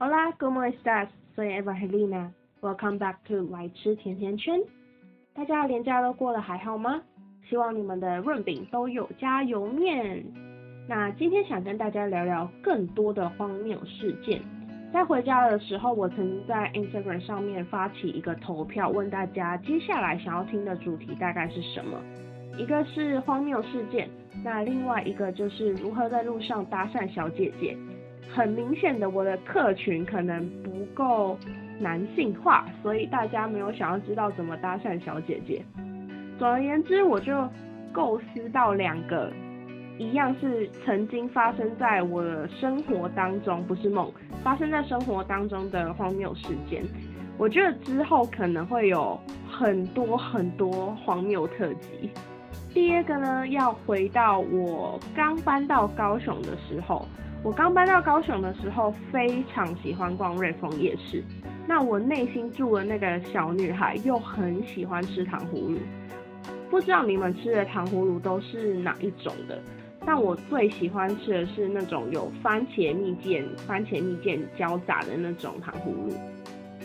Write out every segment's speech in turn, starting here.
Hola, ¿cómo estás? Soy Evangelina. Welcome back to 来吃甜甜圈。大家连假都过得还好吗？希望你们的润饼都有加油面。那今天想跟大家聊聊更多的荒谬事件。在回家的时候，我曾经在 Instagram 上面发起一个投票，问大家接下来想要听的主题大概是什么。一个是荒谬事件，那另外一个就是如何在路上搭讪小姐姐。很明显的，我的客群可能不够男性化，所以大家没有想要知道怎么搭讪小姐姐。总而言之，我就构思到两个。一样是曾经发生在我的生活当中，不是梦，发生在生活当中的荒谬事件。我觉得之后可能会有很多很多荒谬特辑。第二个呢，要回到我刚搬到高雄的时候。我刚搬到高雄的时候，非常喜欢逛瑞丰夜市。那我内心住的那个小女孩又很喜欢吃糖葫芦。不知道你们吃的糖葫芦都是哪一种的？但我最喜欢吃的是那种有番茄蜜饯、番茄蜜饯交杂的那种糖葫芦。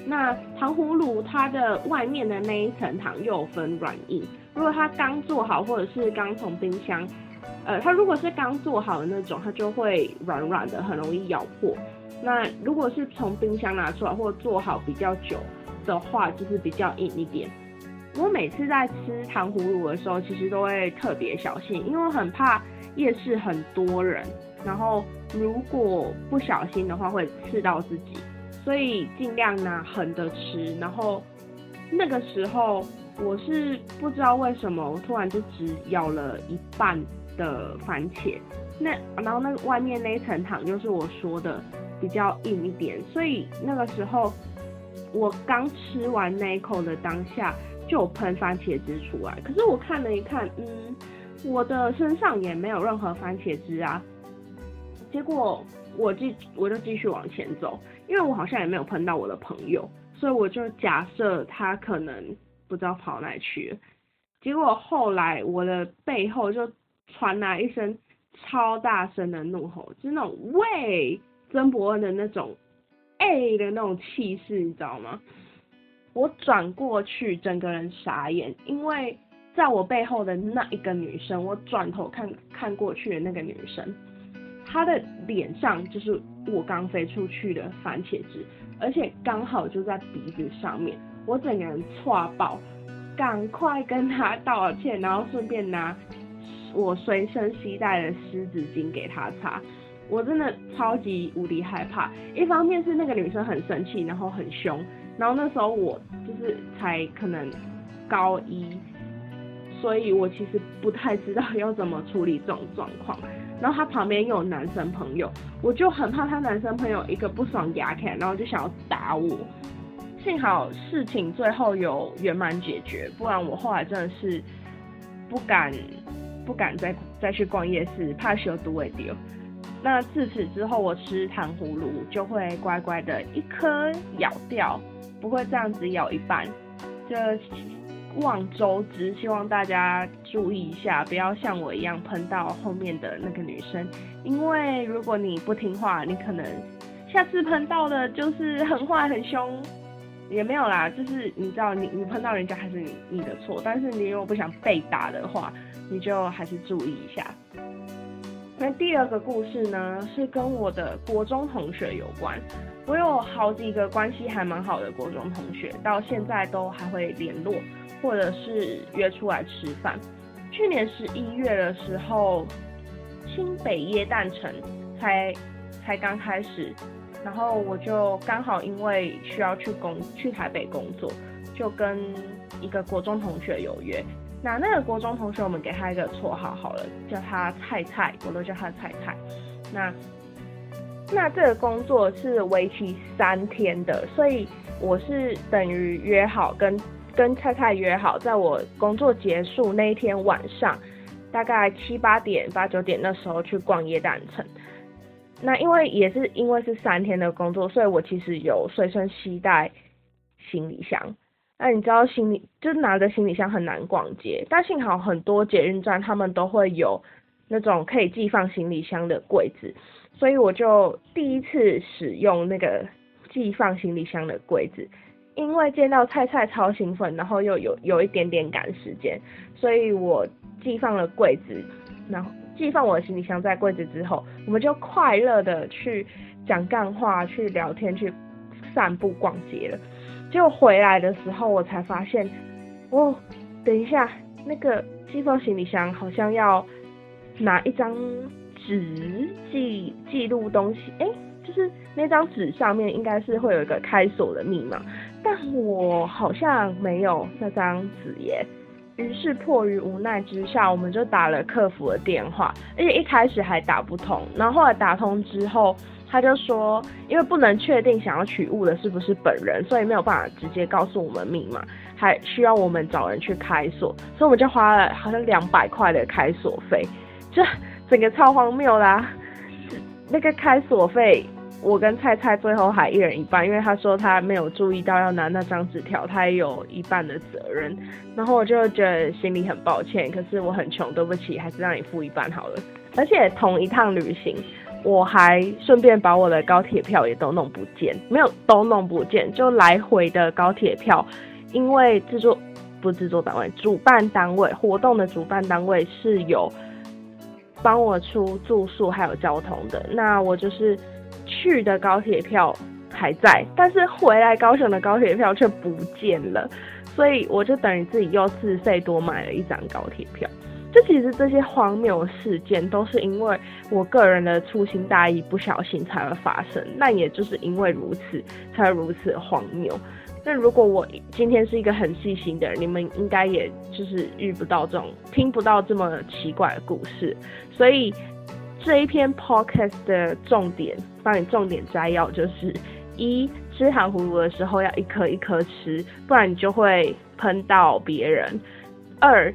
那糖葫芦它的外面的那一层糖又分软硬。如果它刚做好，或者是刚从冰箱，呃，它如果是刚做好的那种，它就会软软的，很容易咬破。那如果是从冰箱拿出来或做好比较久的话，就是比较硬一点。我每次在吃糖葫芦的时候，其实都会特别小心，因为很怕。夜市很多人，然后如果不小心的话会刺到自己，所以尽量拿横的吃。然后那个时候我是不知道为什么，我突然就只咬了一半的番茄，那然后那外面那一层糖就是我说的比较硬一点，所以那个时候我刚吃完那一口的当下就喷番茄汁出来，可是我看了一看，嗯。我的身上也没有任何番茄汁啊，结果我继我就继续往前走，因为我好像也没有喷到我的朋友，所以我就假设他可能不知道跑哪去了。结果后来我的背后就传来一声超大声的怒吼，就是那种喂曾伯恩的那种哎的那种气势，你知道吗？我转过去，整个人傻眼，因为。在我背后的那一个女生，我转头看看过去的那个女生，她的脸上就是我刚飞出去的番茄汁，而且刚好就在鼻子上面，我整个人错爆，赶快跟她道歉，然后顺便拿我随身携带的湿纸巾给她擦。我真的超级无敌害怕，一方面是那个女生很生气，然后很凶，然后那时候我就是才可能高一。所以我其实不太知道要怎么处理这种状况，然后他旁边又有男生朋友，我就很怕他男生朋友一个不爽牙开，然后就想要打我。幸好事情最后有圆满解决，不然我后来真的是不敢不敢再再去逛夜市，怕有毒味丢。那自此之后，我吃糖葫芦就会乖乖的一颗咬掉，不会这样子咬一半，就。望周知，希望大家注意一下，不要像我一样喷到后面的那个女生。因为如果你不听话，你可能下次喷到的就是很坏很凶，也没有啦，就是你知道，你你喷到人家还是你你的错。但是你如果不想被打的话，你就还是注意一下。那第二个故事呢，是跟我的国中同学有关。我有好几个关系还蛮好的国中同学，到现在都还会联络。或者是约出来吃饭。去年十一月的时候，新北耶诞城才才刚开始，然后我就刚好因为需要去工去台北工作，就跟一个国中同学有约。那那个国中同学，我们给他一个绰号好了，叫他菜菜，我都叫他菜菜。那那这个工作是为期三天的，所以我是等于约好跟。跟菜菜约好，在我工作结束那一天晚上，大概七八点、八九点那时候去逛夜诞城。那因为也是因为是三天的工作，所以我其实有随身携带行李箱。那你知道行李就拿着行李箱很难逛街，但幸好很多捷运站他们都会有那种可以寄放行李箱的柜子，所以我就第一次使用那个寄放行李箱的柜子。因为见到菜菜超兴奋，然后又有有一点点赶时间，所以我寄放了柜子，然后寄放我的行李箱在柜子之后，我们就快乐的去讲干话、去聊天、去散步、逛街了。就回来的时候，我才发现，哦，等一下，那个寄放行李箱好像要拿一张纸记记录东西，哎，就是那张纸上面应该是会有一个开锁的密码。但我好像没有那张纸耶，于是迫于无奈之下，我们就打了客服的电话，而且一开始还打不通，然后后来打通之后，他就说，因为不能确定想要取物的是不是本人，所以没有办法直接告诉我们密码，还需要我们找人去开锁，所以我们就花了好像两百块的开锁费，这整个超荒谬啦，那个开锁费。我跟菜菜最后还一人一半，因为他说他没有注意到要拿那张纸条，他也有一半的责任。然后我就觉得心里很抱歉，可是我很穷，对不起，还是让你付一半好了。而且同一趟旅行，我还顺便把我的高铁票也都弄不见，没有都弄不见，就来回的高铁票，因为制作不制作单位，主办单位活动的主办单位是有帮我出住宿还有交通的，那我就是。去的高铁票还在，但是回来高雄的高铁票却不见了，所以我就等于自己又自费多买了一张高铁票。这其实这些荒谬事件都是因为我个人的粗心大意，不小心才会发生。那也就是因为如此，才会如此荒谬。那如果我今天是一个很细心的人，你们应该也就是遇不到这种，听不到这么奇怪的故事。所以。这一篇 podcast 的重点，帮你重点摘要就是：一吃糖葫芦的时候要一颗一颗吃，不然你就会喷到别人；二，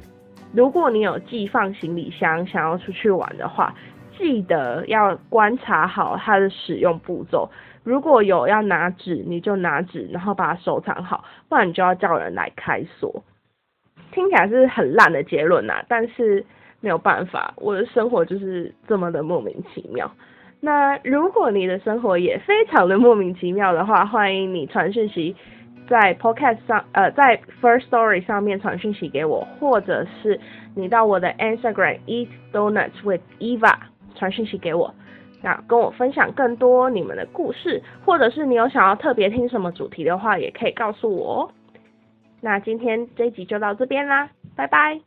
如果你有寄放行李箱想要出去玩的话，记得要观察好它的使用步骤。如果有要拿纸，你就拿纸，然后把它收藏好，不然你就要叫人来开锁。听起来是很烂的结论呐，但是。没有办法，我的生活就是这么的莫名其妙。那如果你的生活也非常的莫名其妙的话，欢迎你传讯息在 Podcast 上，呃，在 First Story 上面传讯息给我，或者是你到我的 Instagram Eat Donuts with Eva 传讯息给我，那跟我分享更多你们的故事，或者是你有想要特别听什么主题的话，也可以告诉我哦。那今天这一集就到这边啦，拜拜。